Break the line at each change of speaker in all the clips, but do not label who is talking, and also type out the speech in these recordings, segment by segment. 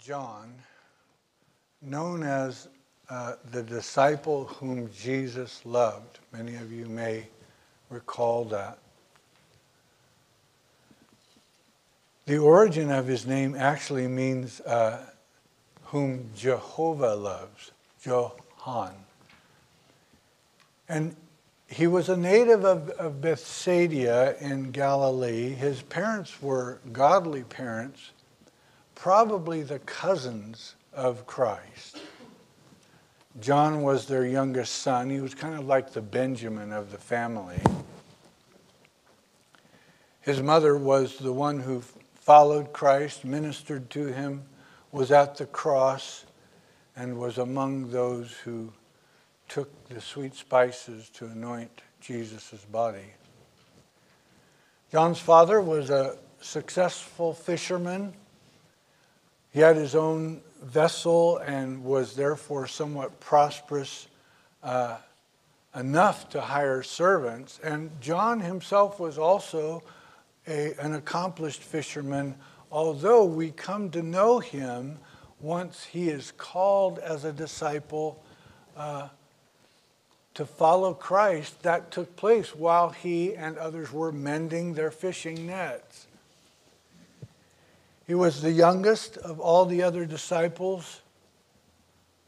John, known as uh, the disciple whom Jesus loved. Many of you may recall that. The origin of his name actually means uh, whom Jehovah loves, Johann. And he was a native of, of Bethsaida in Galilee. His parents were godly parents, probably the cousins of Christ. John was their youngest son. He was kind of like the Benjamin of the family. His mother was the one who followed Christ, ministered to him, was at the cross, and was among those who took the sweet spices to anoint Jesus' body. John's father was a successful fisherman. He had his own vessel and was therefore somewhat prosperous uh, enough to hire servants. And John himself was also a, an accomplished fisherman, although we come to know him once he is called as a disciple. Uh, to follow Christ, that took place while he and others were mending their fishing nets. He was the youngest of all the other disciples.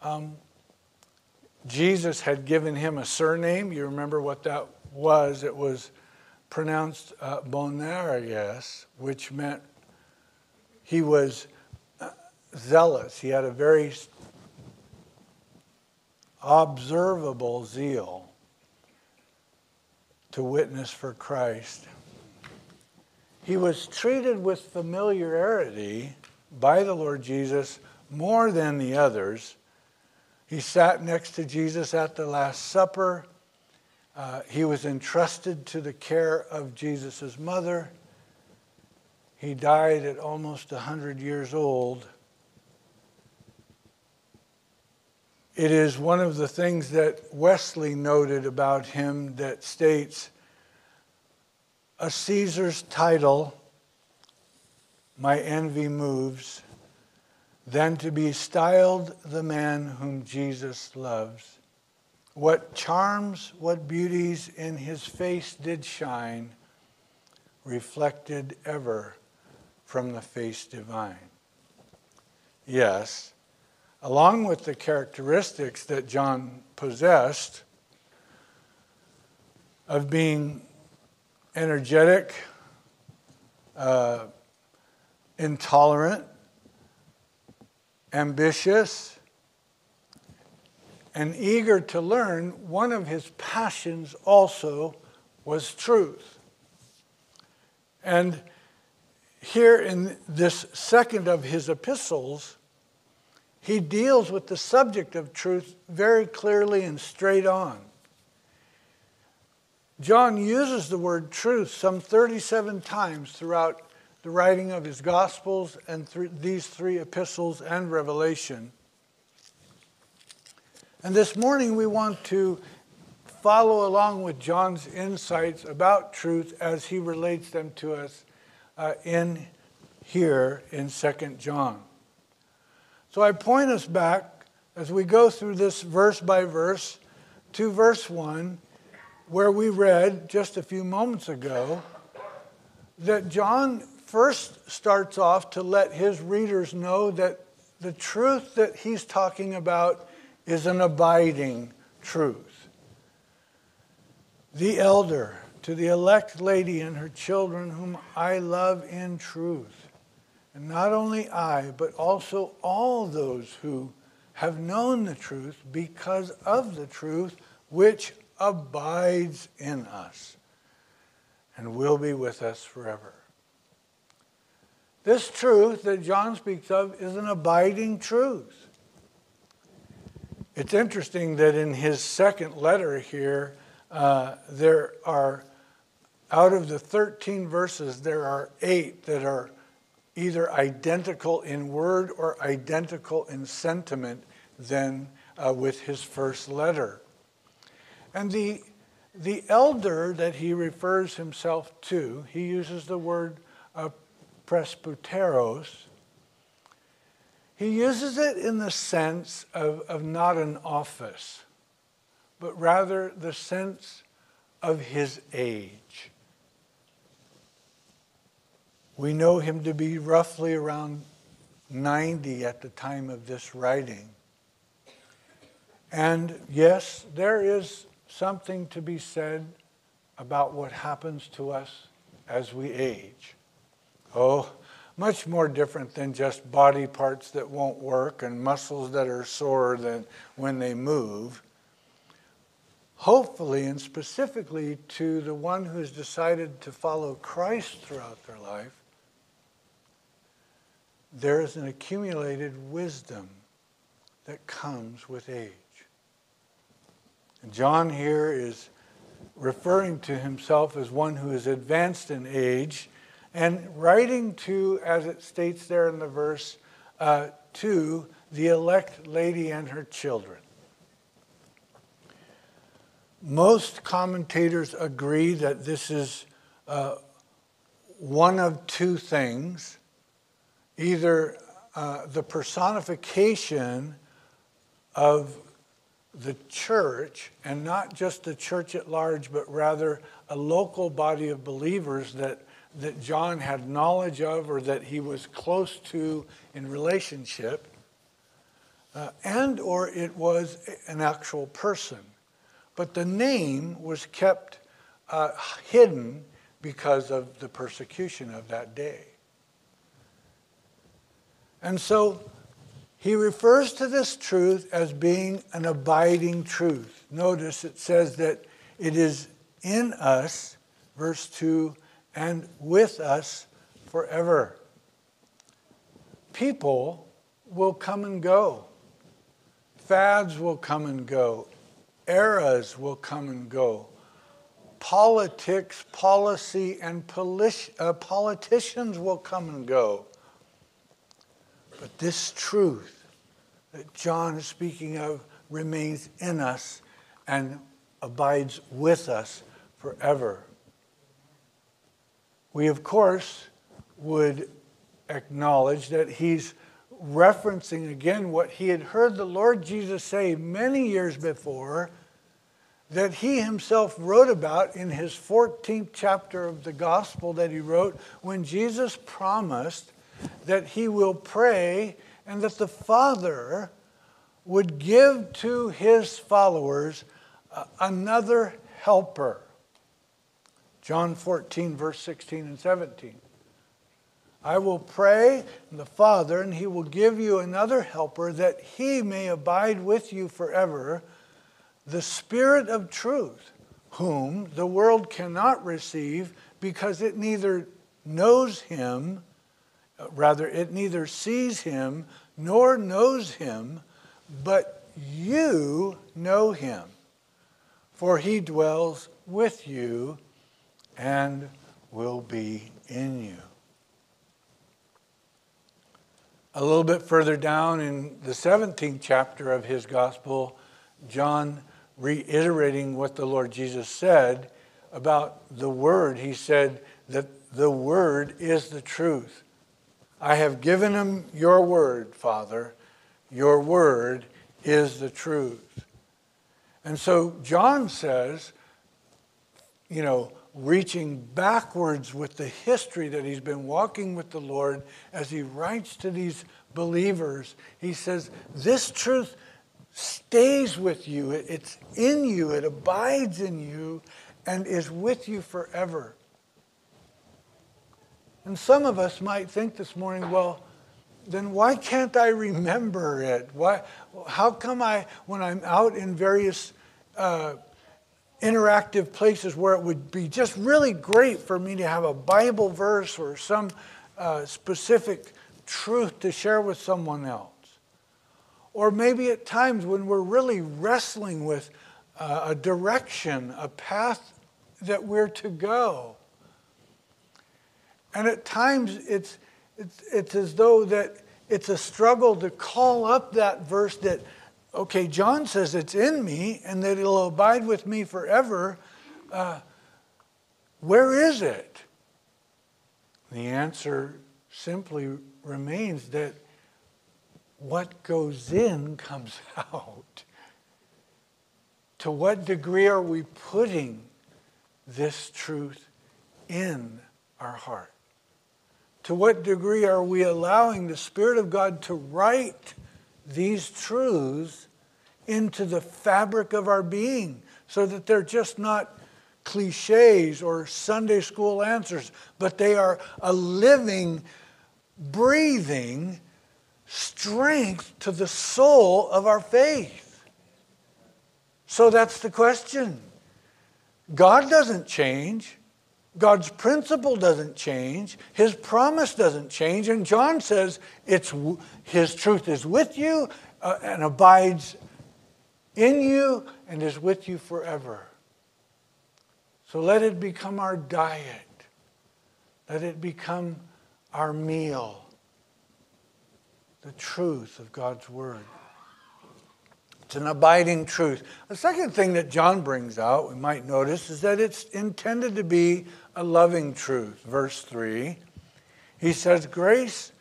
Um, Jesus had given him a surname. You remember what that was? It was pronounced uh, Boanerges, which meant he was uh, zealous. He had a very observable zeal to witness for Christ. He was treated with familiarity by the Lord Jesus more than the others. He sat next to Jesus at the Last Supper. Uh, he was entrusted to the care of Jesus' mother. He died at almost 100 years old. It is one of the things that Wesley noted about him that states a Caesar's title, my envy moves, than to be styled the man whom Jesus loves. What charms, what beauties in his face did shine, reflected ever from the face divine. Yes, along with the characteristics that John possessed of being energetic, uh, intolerant, ambitious, and eager to learn, one of his passions also was truth. And here in this second of his epistles, he deals with the subject of truth very clearly and straight on. John uses the word truth some 37 times throughout the writing of his Gospels and th- these three epistles and Revelation. And this morning we want to follow along with John's insights about truth as he relates them to us uh, in here in 2 John. So I point us back as we go through this verse by verse to verse 1, where we read just a few moments ago that John first starts off to let his readers know that the truth that he's talking about is an abiding truth. The elder to the elect lady and her children, whom I love in truth. And not only I, but also all those who have known the truth because of the truth which abides in us and will be with us forever. This truth that John speaks of is an abiding truth. It's interesting that in his second letter here, uh, there are, out of the 13 verses, there are eight that are either identical in word or identical in sentiment than uh, with his first letter. And the, the elder that he refers himself to, he uses the word uh, presbyteros. he uses it in the sense of, of not an office, but rather the sense of his age. We know him to be roughly around 90 at the time of this writing. And yes, there is something to be said about what happens to us as we age. Oh, much more different than just body parts that won't work and muscles that are sore than when they move. Hopefully and specifically to the one who's decided to follow Christ throughout their life, there is an accumulated wisdom that comes with age. John here is referring to himself as one who is advanced in age and writing to, as it states there in the verse, uh, to the elect lady and her children. Most commentators agree that this is uh, one of two things either uh, the personification of the church, and not just the church at large, but rather a local body of believers that, that John had knowledge of or that he was close to in relationship, uh, and or it was an actual person. But the name was kept uh, hidden because of the persecution of that day. And so he refers to this truth as being an abiding truth. Notice it says that it is in us, verse 2, and with us forever. People will come and go, fads will come and go, eras will come and go. Politics, policy, and uh, politicians will come and go. But this truth that John is speaking of remains in us and abides with us forever. We, of course, would acknowledge that he's referencing again what he had heard the Lord Jesus say many years before that he himself wrote about in his 14th chapter of the gospel that he wrote when Jesus promised that he will pray and that the Father would give to his followers uh, another helper. John 14, verse 16 and 17. I will pray the Father, and he will give you another helper that he may abide with you forever, the Spirit of truth, whom the world cannot receive because it neither knows him rather, it neither sees him nor knows him, but you know him, for he dwells with you and will be in you. A little bit further down in the 17th chapter of his gospel, John reiterating what the Lord Jesus said about the Word, he said that the Word is the truth. I have given him your word, Father. Your word is the truth. And so John says, you know, reaching backwards with the history that he's been walking with the Lord as he writes to these believers, he says, This truth stays with you, it's in you, it abides in you, and is with you forever. And some of us might think this morning, well, then why can't I remember it? Why, how come I, when I'm out in various uh, interactive places where it would be just really great for me to have a Bible verse or some uh, specific truth to share with someone else? Or maybe at times when we're really wrestling with uh, a direction, a path that we're to go and at times it's, it's, it's as though that it's a struggle to call up that verse that, okay, John says it's in me and that it'll abide with me forever. Uh, where is it? The answer simply remains that what goes in comes out. To what degree are we putting this truth in our heart? To what degree are we allowing the Spirit of God to write these truths into the fabric of our being so that they're just not cliches or Sunday school answers, but they are a living, breathing strength to the soul of our faith. So that's the question. God doesn't change. God's principle doesn't change. His promise doesn't change. And John says it's, His truth is with you uh, and abides in you and is with you forever. So let it become our diet. Let it become our meal. The truth of God's Word. It's an abiding truth. The second thing that John brings out, we might notice, is that it's intended to be a loving truth. Verse 3, he says, Grace,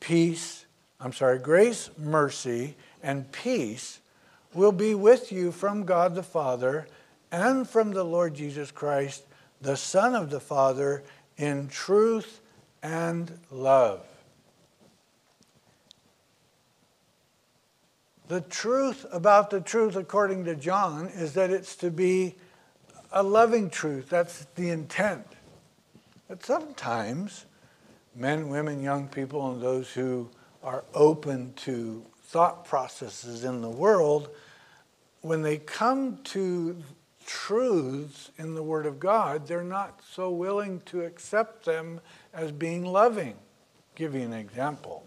peace, I'm sorry, grace, mercy, and peace will be with you from God the Father and from the Lord Jesus Christ, the Son of the Father, in truth and love. The truth about the truth, according to John, is that it's to be a loving truth. That's the intent. But sometimes men, women, young people, and those who are open to thought processes in the world, when they come to truths in the Word of God, they're not so willing to accept them as being loving. I'll give you an example.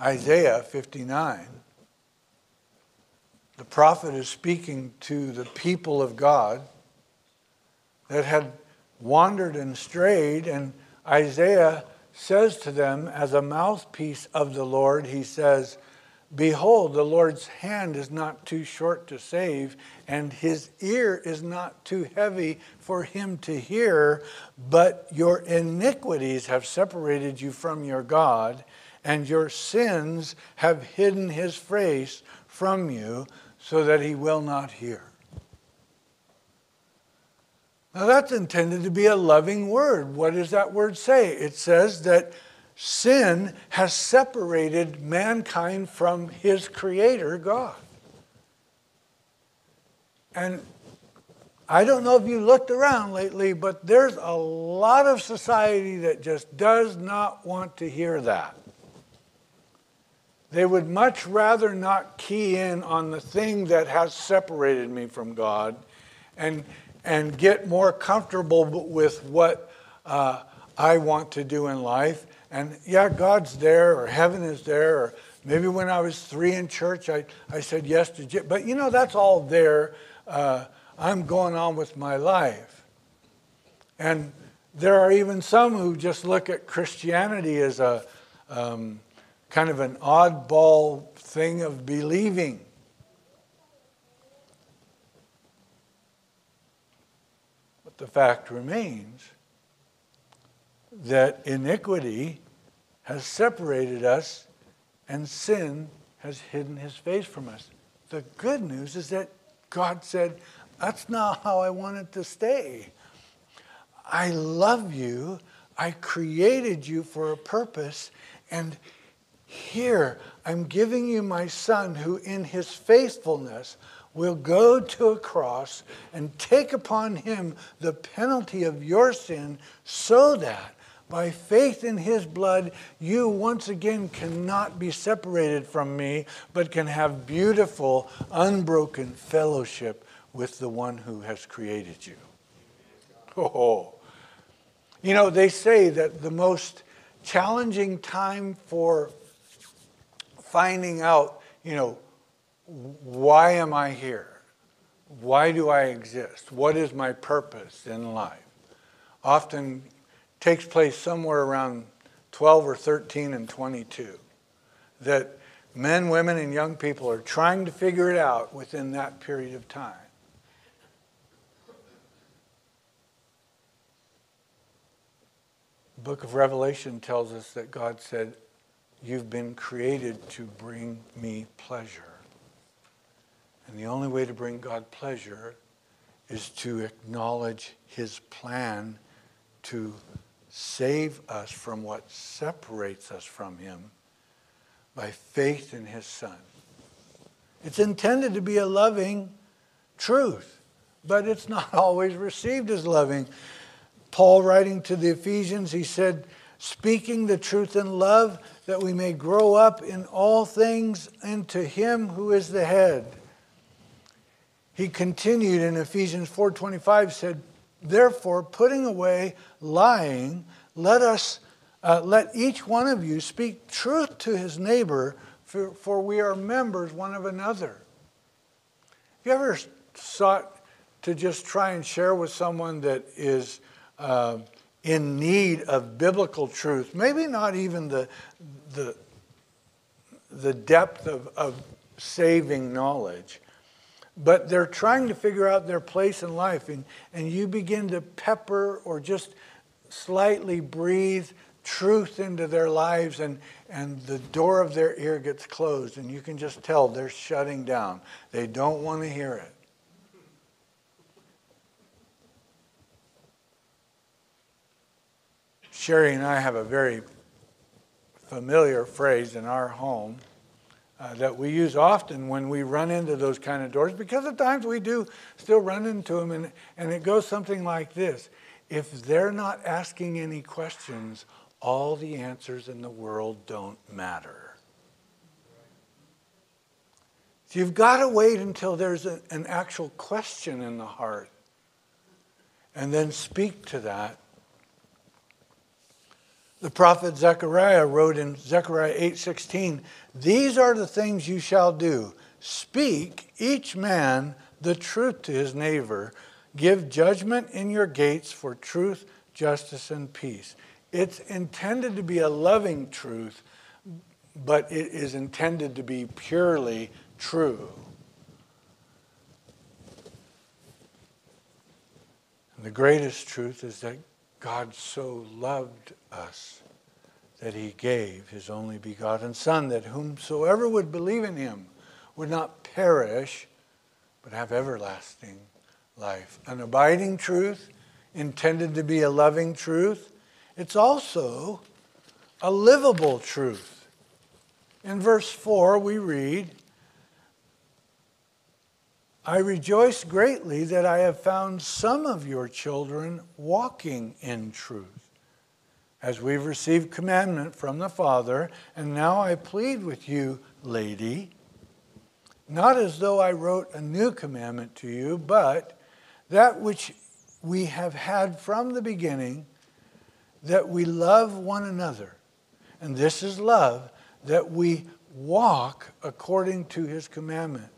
Isaiah 59 the prophet is speaking to the people of God that had wandered and strayed, and Isaiah says to them, as a mouthpiece of the Lord, he says, Behold, the Lord's hand is not too short to save, and his ear is not too heavy for him to hear, but your iniquities have separated you from your God, and your sins have hidden his face from you so that he will not hear. Now, that's intended to be a loving word. What does that word say? It says that sin has separated mankind from his creator, God. And I don't know if you looked around lately, but there's a lot of society that just does not want to hear that. They would much rather not key in on the thing that has separated me from God and, and get more comfortable with what uh, I want to do in life. And yeah, God's there, or heaven is there, or maybe when I was three in church, I, I said yes to, but you know, that's all there. Uh, I'm going on with my life. And there are even some who just look at Christianity as a, um, kind of an oddball thing of believing. But the fact remains that iniquity has separated us and sin has hidden his face from us. The good news is that God said, That's not how I want it to stay. I love you. I created you for a purpose, and here, I'm giving you my son who, in his faithfulness, will go to a cross and take upon him the penalty of your sin so that by faith in his blood, you once again cannot be separated from me, but can have beautiful, unbroken fellowship with the one who has created you. Oh, you know, they say that the most challenging time for finding out, you know, why am I here? Why do I exist? What is my purpose in life? Often takes place somewhere around 12 or 13 and 22. That men, women, and young people are trying to figure it out within that period of time. The book of Revelation tells us that God said, You've been created to bring me pleasure. And the only way to bring God pleasure is to acknowledge his plan to save us from what separates us from him by faith in his son. It's intended to be a loving truth, but it's not always received as loving. Paul, writing to the Ephesians, he said, speaking the truth in love, that we may grow up in all things into him who is the head. He continued in Ephesians 4:25 said, "Therefore, putting away lying, let us uh, let each one of you speak truth to his neighbor, for, for we are members one of another." Have you ever sought to just try and share with someone that is uh, in need of biblical truth, maybe not even the, the, the depth of, of saving knowledge, but they're trying to figure out their place in life, and, and you begin to pepper or just slightly breathe truth into their lives, and, and the door of their ear gets closed, and you can just tell they're shutting down. They don't want to hear it. Sherry and I have a very familiar phrase in our home uh, that we use often when we run into those kind of doors, because at times we do still run into them, and, and it goes something like this If they're not asking any questions, all the answers in the world don't matter. So you've got to wait until there's a, an actual question in the heart and then speak to that the prophet Zechariah wrote in Zechariah 8:16, "These are the things you shall do: speak each man the truth to his neighbor, give judgment in your gates for truth, justice and peace." It's intended to be a loving truth, but it is intended to be purely true. And the greatest truth is that God so loved us that he gave his only begotten Son, that whomsoever would believe in him would not perish, but have everlasting life. An abiding truth, intended to be a loving truth. It's also a livable truth. In verse 4, we read, I rejoice greatly that I have found some of your children walking in truth. As we've received commandment from the Father, and now I plead with you, lady, not as though I wrote a new commandment to you, but that which we have had from the beginning, that we love one another. And this is love, that we walk according to his commandment.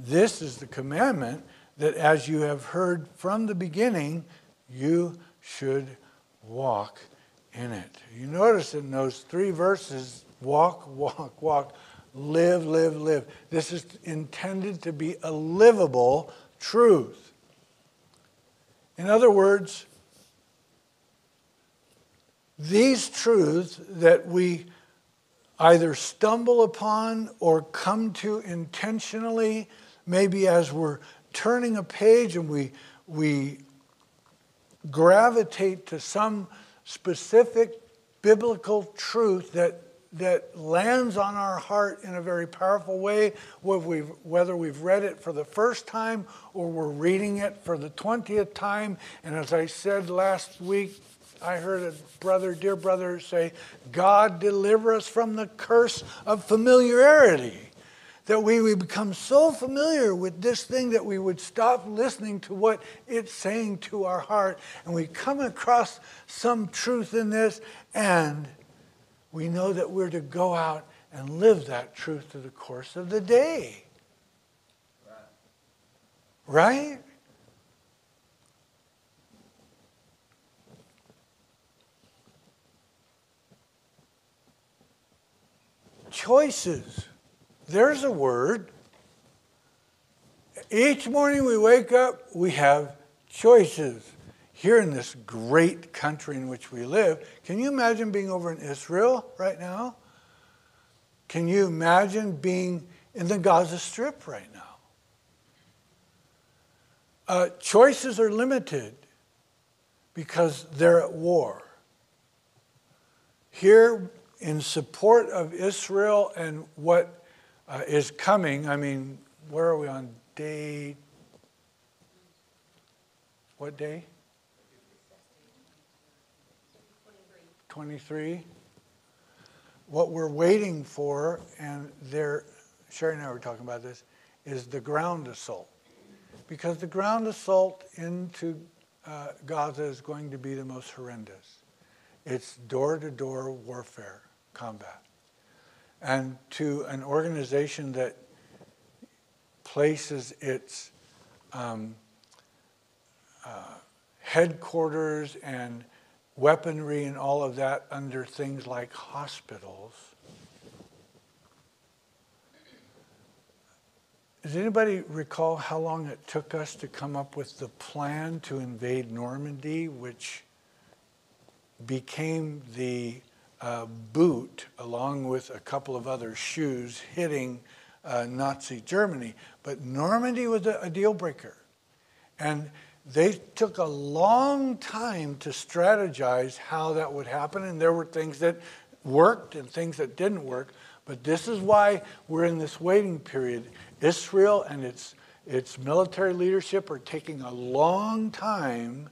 This is the commandment that as you have heard from the beginning, you should walk in it. You notice in those three verses walk, walk, walk, live, live, live. This is intended to be a livable truth. In other words, these truths that we either stumble upon or come to intentionally maybe as we're turning a page and we, we gravitate to some specific biblical truth that, that lands on our heart in a very powerful way, whether we've, whether we've read it for the first time or we're reading it for the 20th time. And as I said last week, I heard a brother, dear brother, say, God deliver us from the curse of familiarity that we would become so familiar with this thing that we would stop listening to what it's saying to our heart. And we come across some truth in this, and we know that we're to go out and live that truth through the course of the day. Right? Choices. There's a word. Each morning we wake up, we have choices. here in this great country in which we live. Can you imagine being over in Israel right now? Can you imagine being in the Gaza Strip right now? Uh, choices are limited because they're at war. Here, in support of Israel and what uh, is coming, I mean, where are we on day? What day? 23. What we're waiting for, and there, Sherry and I were talking about this, is the ground assault. Because the ground assault into uh, Gaza is going to be the most horrendous. It's door to door warfare, combat. And to an organization that places its um, uh, headquarters and weaponry and all of that under things like hospitals. Does anybody recall how long it took us to come up with the plan to invade Normandy, which became the uh, boot, along with a couple of other shoes, hitting uh, Nazi Germany? But Normandy was a, a deal breaker. And they took a long time to strategize how that would happen, and there were things that worked and things that didn't work. But this is why we're in this waiting period. Israel and its, its military leadership are taking a long time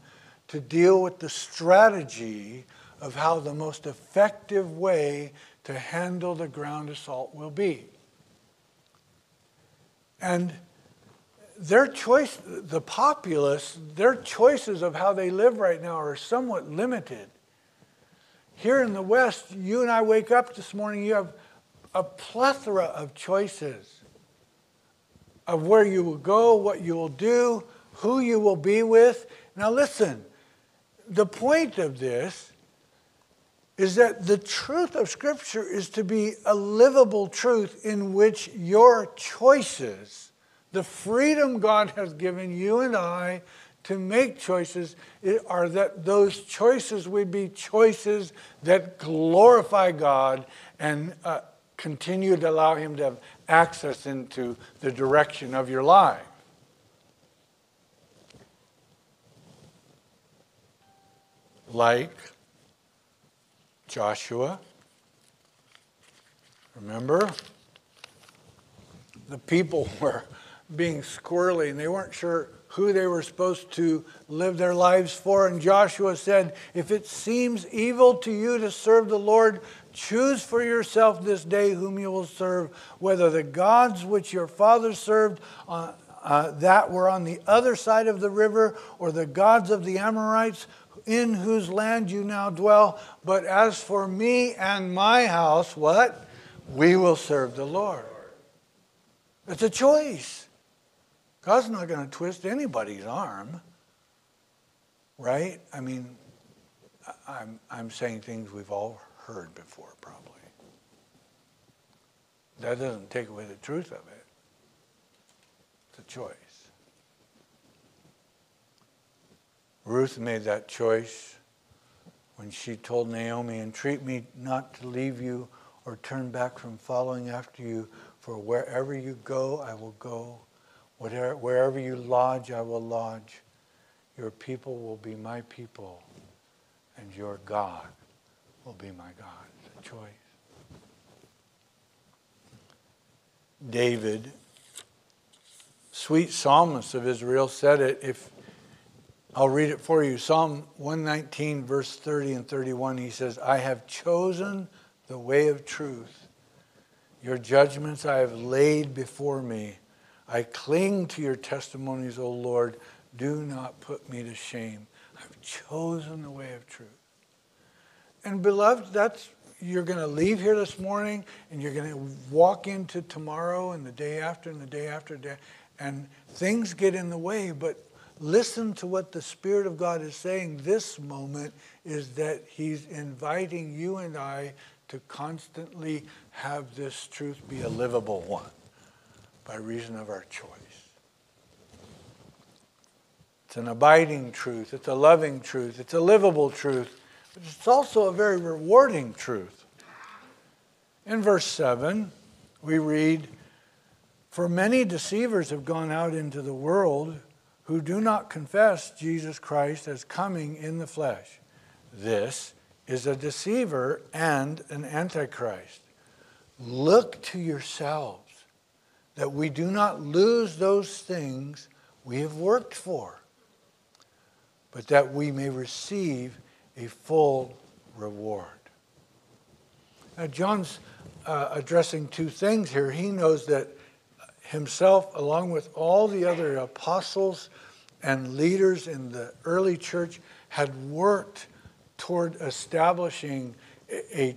to deal with the strategy of how the most effective way to handle the ground assault will be. And their choice, the populace, their choices of how they live right now are somewhat limited. Here in the West, you and I wake up this morning, you have a plethora of choices of where you will go, what you will do, who you will be with. Now, listen, the point of this is that the truth of Scripture is to be a livable truth in which your choices the freedom God has given you and I to make choices are that those choices would be choices that glorify God and uh, continue to allow Him to have access into the direction of your life. Like Joshua. Remember? The people were being squirrely and they weren't sure who they were supposed to live their lives for. And Joshua said, If it seems evil to you to serve the Lord, choose for yourself this day whom you will serve, whether the gods which your fathers served uh, uh, that were on the other side of the river, or the gods of the Amorites in whose land you now dwell. But as for me and my house, what? We will serve the Lord. It's a choice. God's not going to twist anybody's arm, right? I mean, I'm, I'm saying things we've all heard before, probably. That doesn't take away the truth of it. It's a choice. Ruth made that choice when she told Naomi, Entreat me not to leave you or turn back from following after you, for wherever you go, I will go Whatever, wherever you lodge, I will lodge. Your people will be my people, and your God will be my God. Choice. David, sweet psalmist of Israel, said it. If I'll read it for you. Psalm 119, verse 30 and 31, he says, I have chosen the way of truth. Your judgments I have laid before me. I cling to your testimonies, O Lord. Do not put me to shame. I've chosen the way of truth. And beloved, that's you're going to leave here this morning and you're going to walk into tomorrow and the day after and the day after day and things get in the way but listen to what the spirit of god is saying this moment is that he's inviting you and i to constantly have this truth be a livable one by reason of our choice. It's an abiding truth, it's a loving truth, it's a livable truth, but it's also a very rewarding truth. In verse 7, we read, For many deceivers have gone out into the world who do not confess Jesus Christ as coming in the flesh. This is a deceiver and an antichrist. Look to yourselves that we do not lose those things we have worked for, but that we may receive a full reward. Now, John's uh, addressing two things here. He knows that himself, along with all the other apostles and leaders in the early church, had worked toward establishing a, a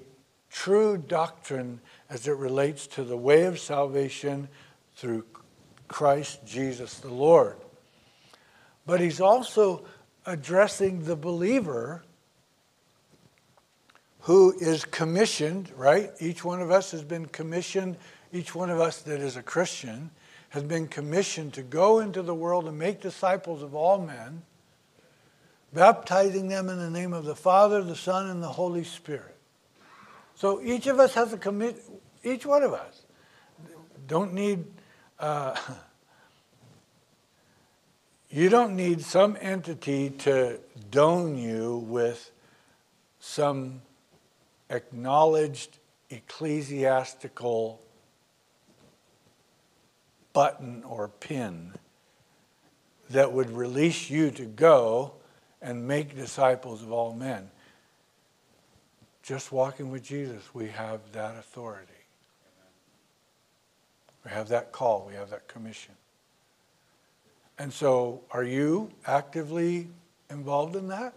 true doctrine as it relates to the way of salvation through Christ Jesus the Lord. But he's also addressing the believer who is commissioned, right? Each one of us has been commissioned, each one of us that is a Christian has been commissioned to go into the world and make disciples of all men, baptizing them in the name of the Father, the Son, and the Holy Spirit. So each of us has a commit, each one of us don't need, uh, you don't need some entity to don you with some acknowledged ecclesiastical button or pin that would release you to go and make disciples of all men. Just walking with Jesus, we have that authority. We have that call, we have that commission. And so, are you actively involved in that?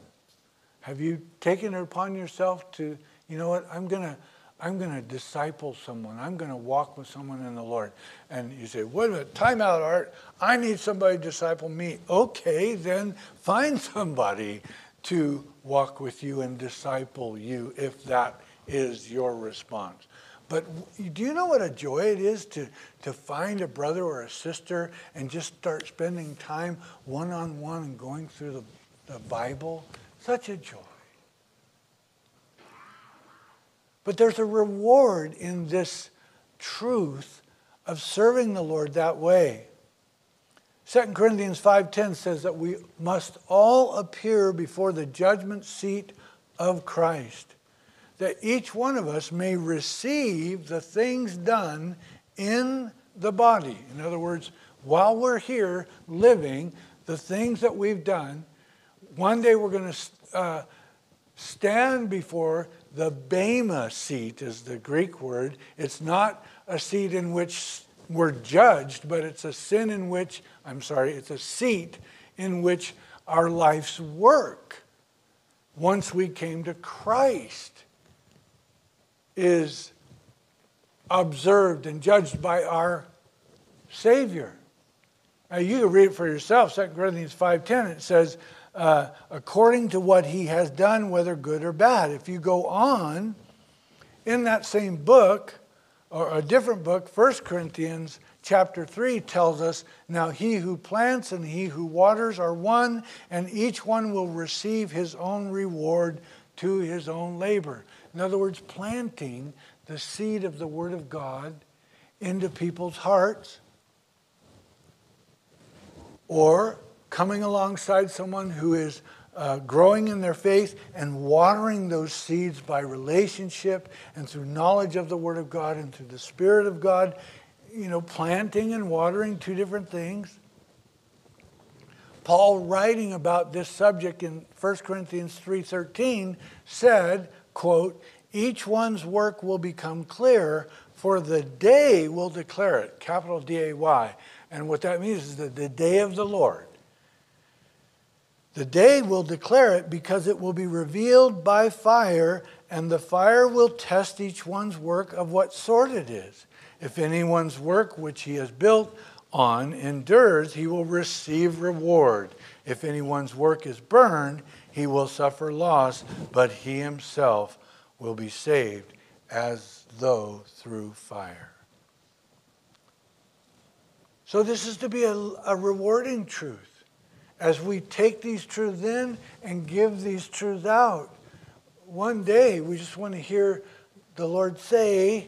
Have you taken it upon yourself to you know what, I'm going to. I'm going to disciple someone. I'm going to walk with someone in the Lord. And you say, wait a minute, time out, Art. I need somebody to disciple me. Okay, then find somebody to walk with you and disciple you if that is your response. But do you know what a joy it is to, to find a brother or a sister and just start spending time one on one and going through the, the Bible? Such a joy. But there's a reward in this truth of serving the Lord that way. 2 Corinthians 5:10 says that we must all appear before the judgment seat of Christ, that each one of us may receive the things done in the body. In other words, while we're here living, the things that we've done, one day we're going to uh, stand before the Bema seat is the Greek word. It's not a seat in which we're judged, but it's a sin in which, I'm sorry, it's a seat in which our life's work, once we came to Christ, is observed and judged by our Savior. Now you can read it for yourself. 2 Corinthians 5.10, it says, uh, according to what he has done, whether good or bad. If you go on in that same book, or a different book, 1 Corinthians chapter 3 tells us now he who plants and he who waters are one, and each one will receive his own reward to his own labor. In other words, planting the seed of the Word of God into people's hearts, or coming alongside someone who is uh, growing in their faith and watering those seeds by relationship and through knowledge of the Word of God and through the Spirit of God, you know, planting and watering, two different things. Paul writing about this subject in 1 Corinthians 3:13 said, quote, each one's work will become clear, for the day will declare it, capital D A Y. And what that means is that the day of the Lord the day will declare it because it will be revealed by fire, and the fire will test each one's work of what sort it is. If anyone's work which he has built on endures, he will receive reward. If anyone's work is burned, he will suffer loss, but he himself will be saved as though through fire. So, this is to be a, a rewarding truth as we take these truths in and give these truths out, one day we just want to hear the Lord say,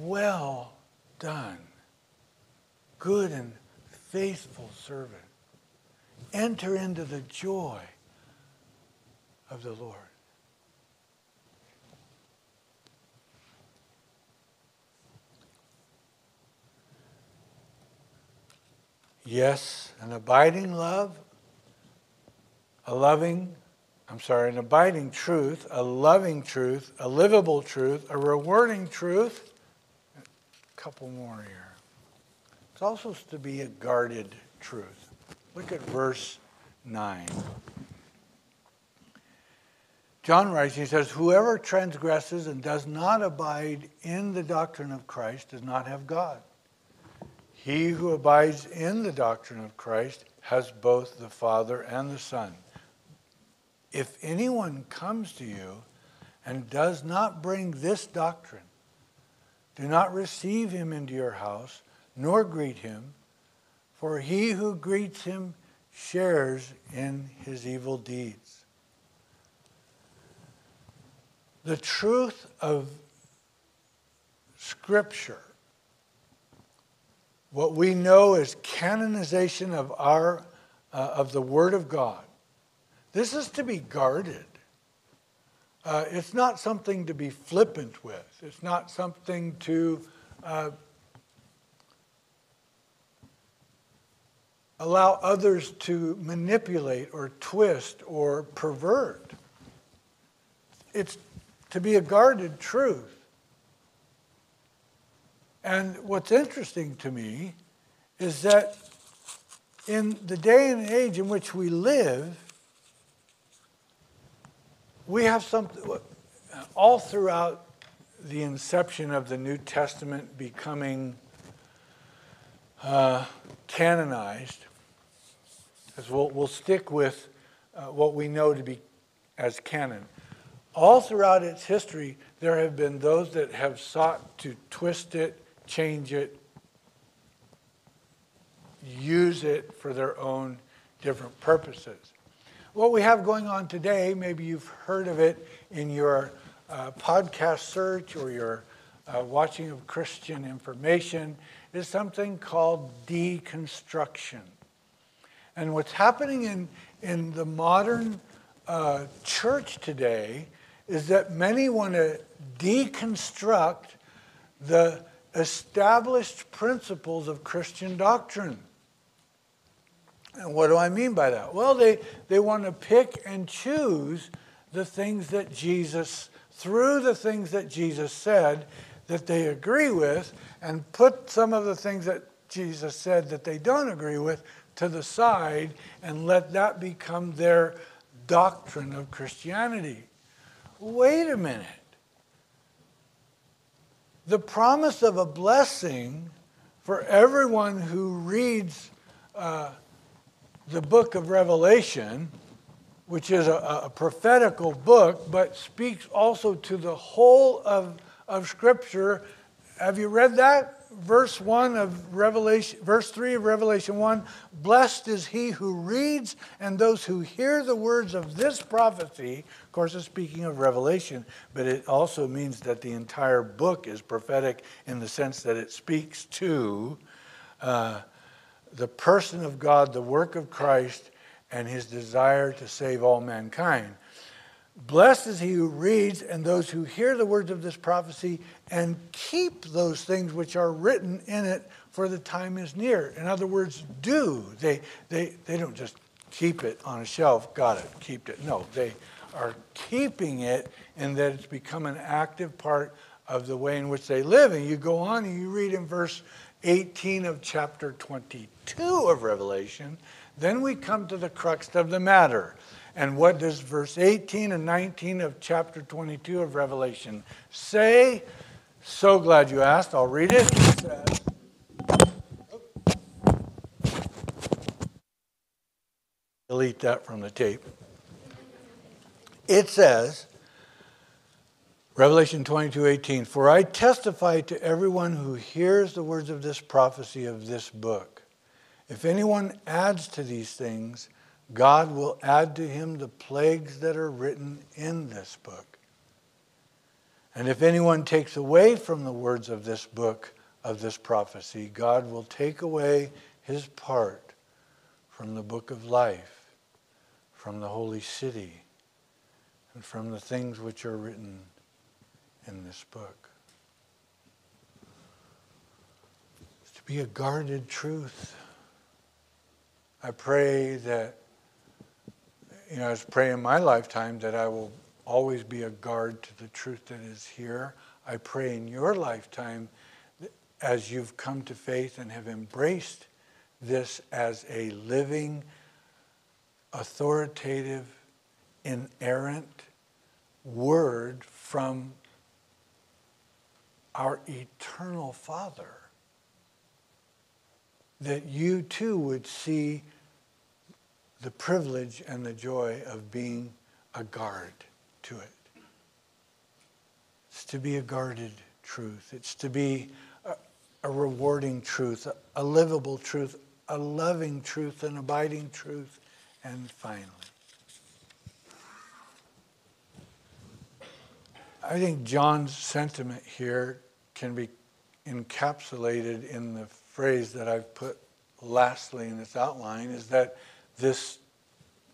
Well done, good and faithful servant. Enter into the joy of the Lord. Yes, an abiding love, a loving, I'm sorry, an abiding truth, a loving truth, a livable truth, a rewarding truth. A couple more here. It's also to be a guarded truth. Look at verse 9. John writes, he says, Whoever transgresses and does not abide in the doctrine of Christ does not have God. He who abides in the doctrine of Christ has both the Father and the Son. If anyone comes to you and does not bring this doctrine, do not receive him into your house, nor greet him, for he who greets him shares in his evil deeds. The truth of Scripture what we know is canonization of our uh, of the Word of God. This is to be guarded. Uh, it's not something to be flippant with. It's not something to uh, allow others to manipulate or twist or pervert. It's to be a guarded truth. And what's interesting to me is that in the day and age in which we live, we have something all throughout the inception of the New Testament becoming uh, canonized, as we'll, we'll stick with uh, what we know to be as canon. All throughout its history, there have been those that have sought to twist it change it, use it for their own different purposes. What we have going on today, maybe you've heard of it in your uh, podcast search or your uh, watching of Christian information, is something called deconstruction. And what's happening in, in the modern uh, church today is that many want to deconstruct the established principles of Christian doctrine. And what do I mean by that? Well, they, they want to pick and choose the things that Jesus, through the things that Jesus said that they agree with, and put some of the things that Jesus said that they don't agree with to the side and let that become their doctrine of Christianity. Wait a minute the promise of a blessing for everyone who reads uh, the book of Revelation, which is a, a, prophetical book, but speaks also to the whole of, of Scripture. Have you read that? verse 1 of Revelation, verse 3 of Revelation 1 Blessed is he who reads and those who hear the words of this prophecy. Of course, it's speaking of Revelation, but it also means that the entire book is prophetic in the sense that it speaks to uh, the person of God, the work of Christ, and his desire to save all mankind. Blessed is he who reads and those who hear the words of this prophecy and keep those things which are written in it, for the time is near. In other words, do. They, they, they don't just keep it on a shelf, got it, keep it. No, they are keeping it in that it's become an active part of the way in which they live. And you go on and you read in verse 18 of chapter 22 of Revelation, then we come to the crux of the matter. And what does verse 18 and 19 of chapter 22 of Revelation say? So glad you asked. I'll read it. It says, delete that from the tape. It says, Revelation 22 18, For I testify to everyone who hears the words of this prophecy of this book. If anyone adds to these things, God will add to him the plagues that are written in this book. And if anyone takes away from the words of this book, of this prophecy, God will take away his part from the book of life, from the holy city, and from the things which are written in this book. To be a guarded truth. I pray that, you know, I was praying in my lifetime that I will always be a guard to the truth that is here. I pray in your lifetime, as you've come to faith and have embraced this as a living, authoritative, inerrant word from our eternal Father that you too would see the privilege and the joy of being a guard to it. It's to be a guarded truth. It's to be a, a rewarding truth, a, a livable truth, a loving truth, an abiding truth, and finally. I think John's sentiment here can be encapsulated in the phrase that I've put lastly in this outline is that this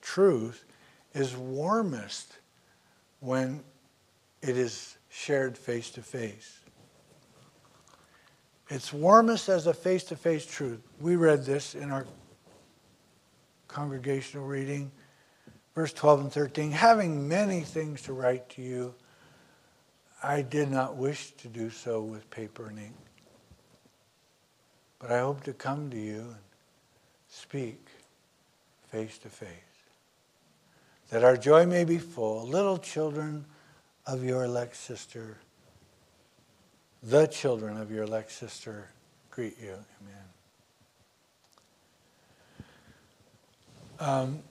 truth is warmest when it is shared face to face. It's warmest as a face to face truth. We read this in our congregational reading, verse 12 and 13. Having many things to write to you, I did not wish to do so with paper and ink. But I hope to come to you and speak face to face, that our joy may be full. Little children of your elect sister, the children of your elect sister greet you. Amen. Um,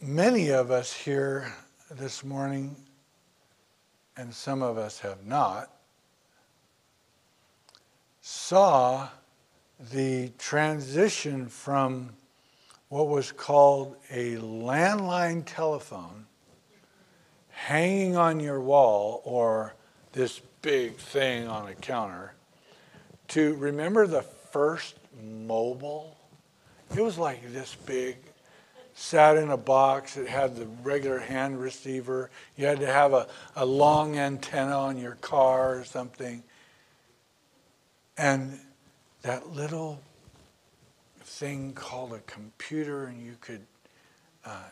many of us here this morning, and some of us have not, saw the transition from what was called a landline telephone hanging on your wall or this big thing on a counter to remember the first mobile? It was like this big, sat in a box. It had the regular hand receiver. You had to have a, a long antenna on your car or something. And that little thing called a computer, and you could uh,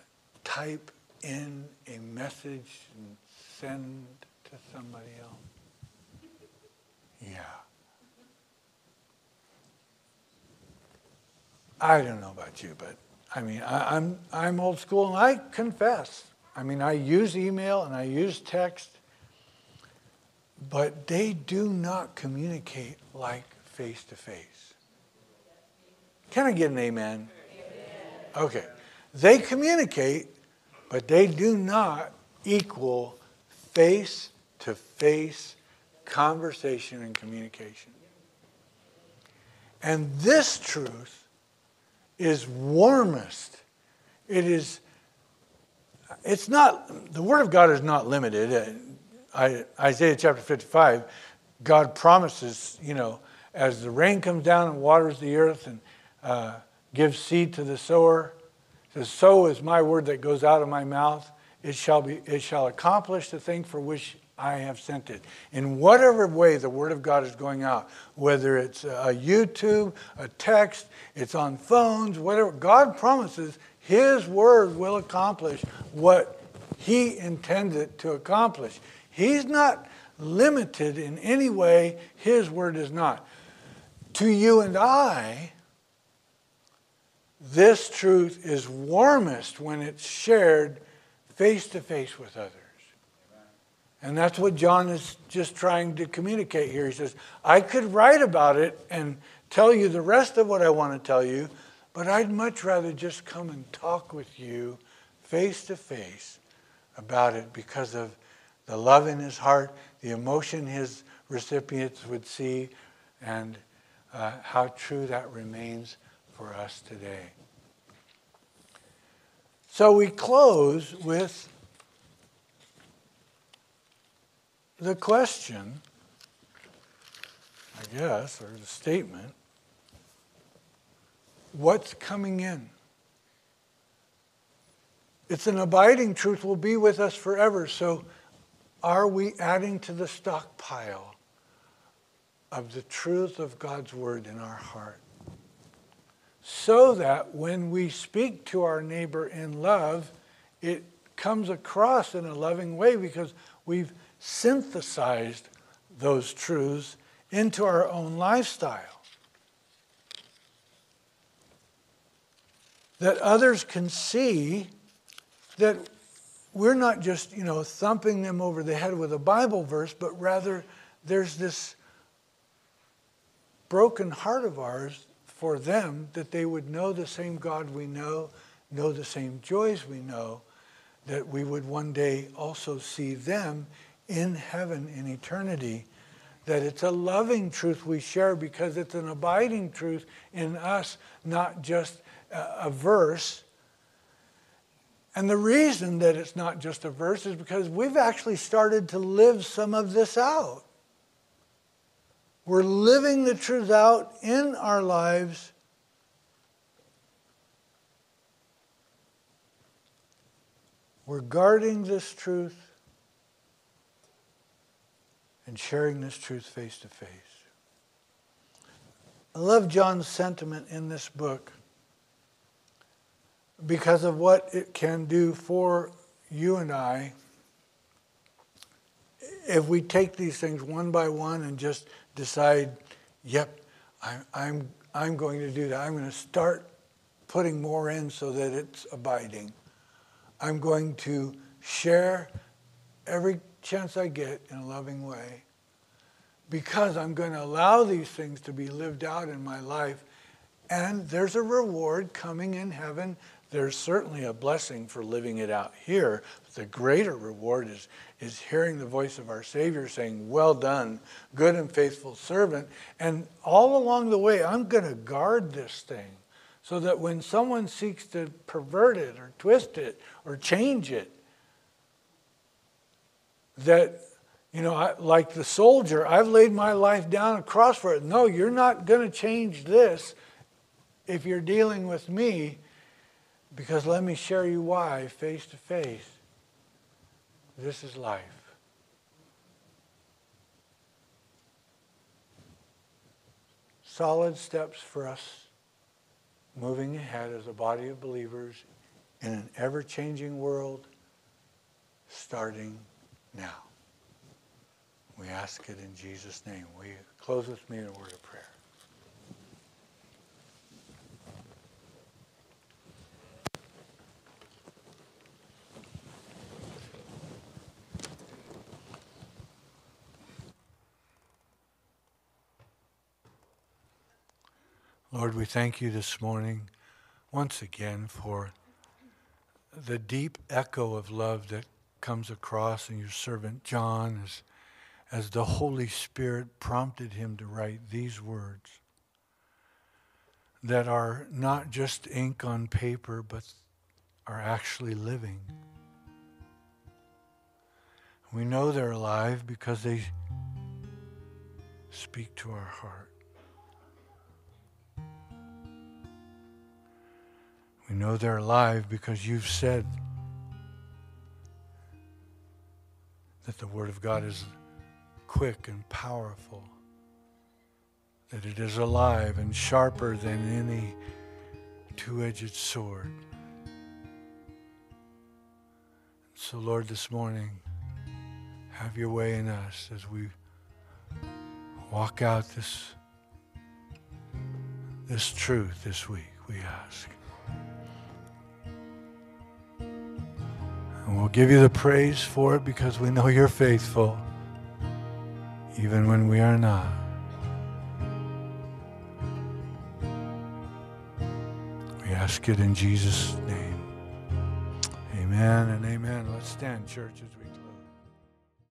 type in a message and send to somebody else. Yeah. I don't know about you, but I mean, I, I'm, I'm old school, and I confess. I mean, I use email and I use text, but they do not communicate like face to face. Can I get an amen? Okay. They communicate, but they do not equal face to face conversation and communication. And this truth is warmest. It is, it's not, the Word of God is not limited. Uh, Isaiah chapter 55, God promises, you know, as the rain comes down and waters the earth and uh, gives seed to the sower, says, "So is my word that goes out of my mouth; it shall be, it shall accomplish the thing for which I have sent it." In whatever way the word of God is going out, whether it's a YouTube, a text, it's on phones, whatever, God promises His word will accomplish what He intends it to accomplish. He's not limited in any way. His word is not to you and I, this truth is warmest when it's shared face to face with others. And that's what John is just trying to communicate here. He says, I could write about it and tell you the rest of what I want to tell you, but I'd much rather just come and talk with you face to face about it because of the love in his heart, the emotion his recipients would see, and uh, how true that remains for us today. So we close with the question, I guess, or the statement what's coming in? It's an abiding truth, will be with us forever. So are we adding to the stockpile of the truth of God's word in our heart? So that when we speak to our neighbor in love, it comes across in a loving way because we've synthesized those truths into our own lifestyle. That others can see that we're not just, you know, thumping them over the head with a Bible verse, but rather there's this broken heart of ours for them that they would know the same God we know, know the same joys we know, that we would one day also see them in heaven in eternity. That it's a loving truth we share because it's an abiding truth in us, not just a, verse and the reason that it's not just a verse is because we've actually started to live some of this out. We're living the truth out in our lives. We're guarding this truth and sharing this truth face to face. I love John's sentiment in this book because of what it can do for you and I if we take these things one by one and just decide, yep, I'm, I'm, I'm going to do that. I'm going to start putting more in so that it's abiding. I'm going to share every chance I get in a loving way because I'm going to allow these things to be lived out in my life. And there's a reward coming in heaven there's certainly a blessing for living it out here. The greater reward is, is hearing the voice of our Savior saying, Well done, good and faithful servant. And all along the way, I'm going to guard this thing so that when someone seeks to pervert it or twist it or change it, that, you know, I, like the soldier, I've laid my life down across for it. No, you're not going to change this if you're dealing with me because let me share you why, face to face. This is life. Solid steps for us moving ahead as a body of believers in an ever changing world starting now. We ask it in Jesus' name. We close with me in a word of prayer. Lord, we thank you this morning once again for the deep echo of love that comes across in your servant John as, as the Holy Spirit prompted him to write these words that are not just ink on paper, but are actually living. We know they're alive because they speak to our heart. We know they're alive because you've said that the Word of God is quick and powerful, that it is alive and sharper than any two edged sword. So, Lord, this morning, have your way in us as we walk out this, this truth this week, we ask. We'll give you the praise for it because we know you're faithful, even when we are not. We ask it in Jesus' name. Amen and amen. Let's stand, church, as we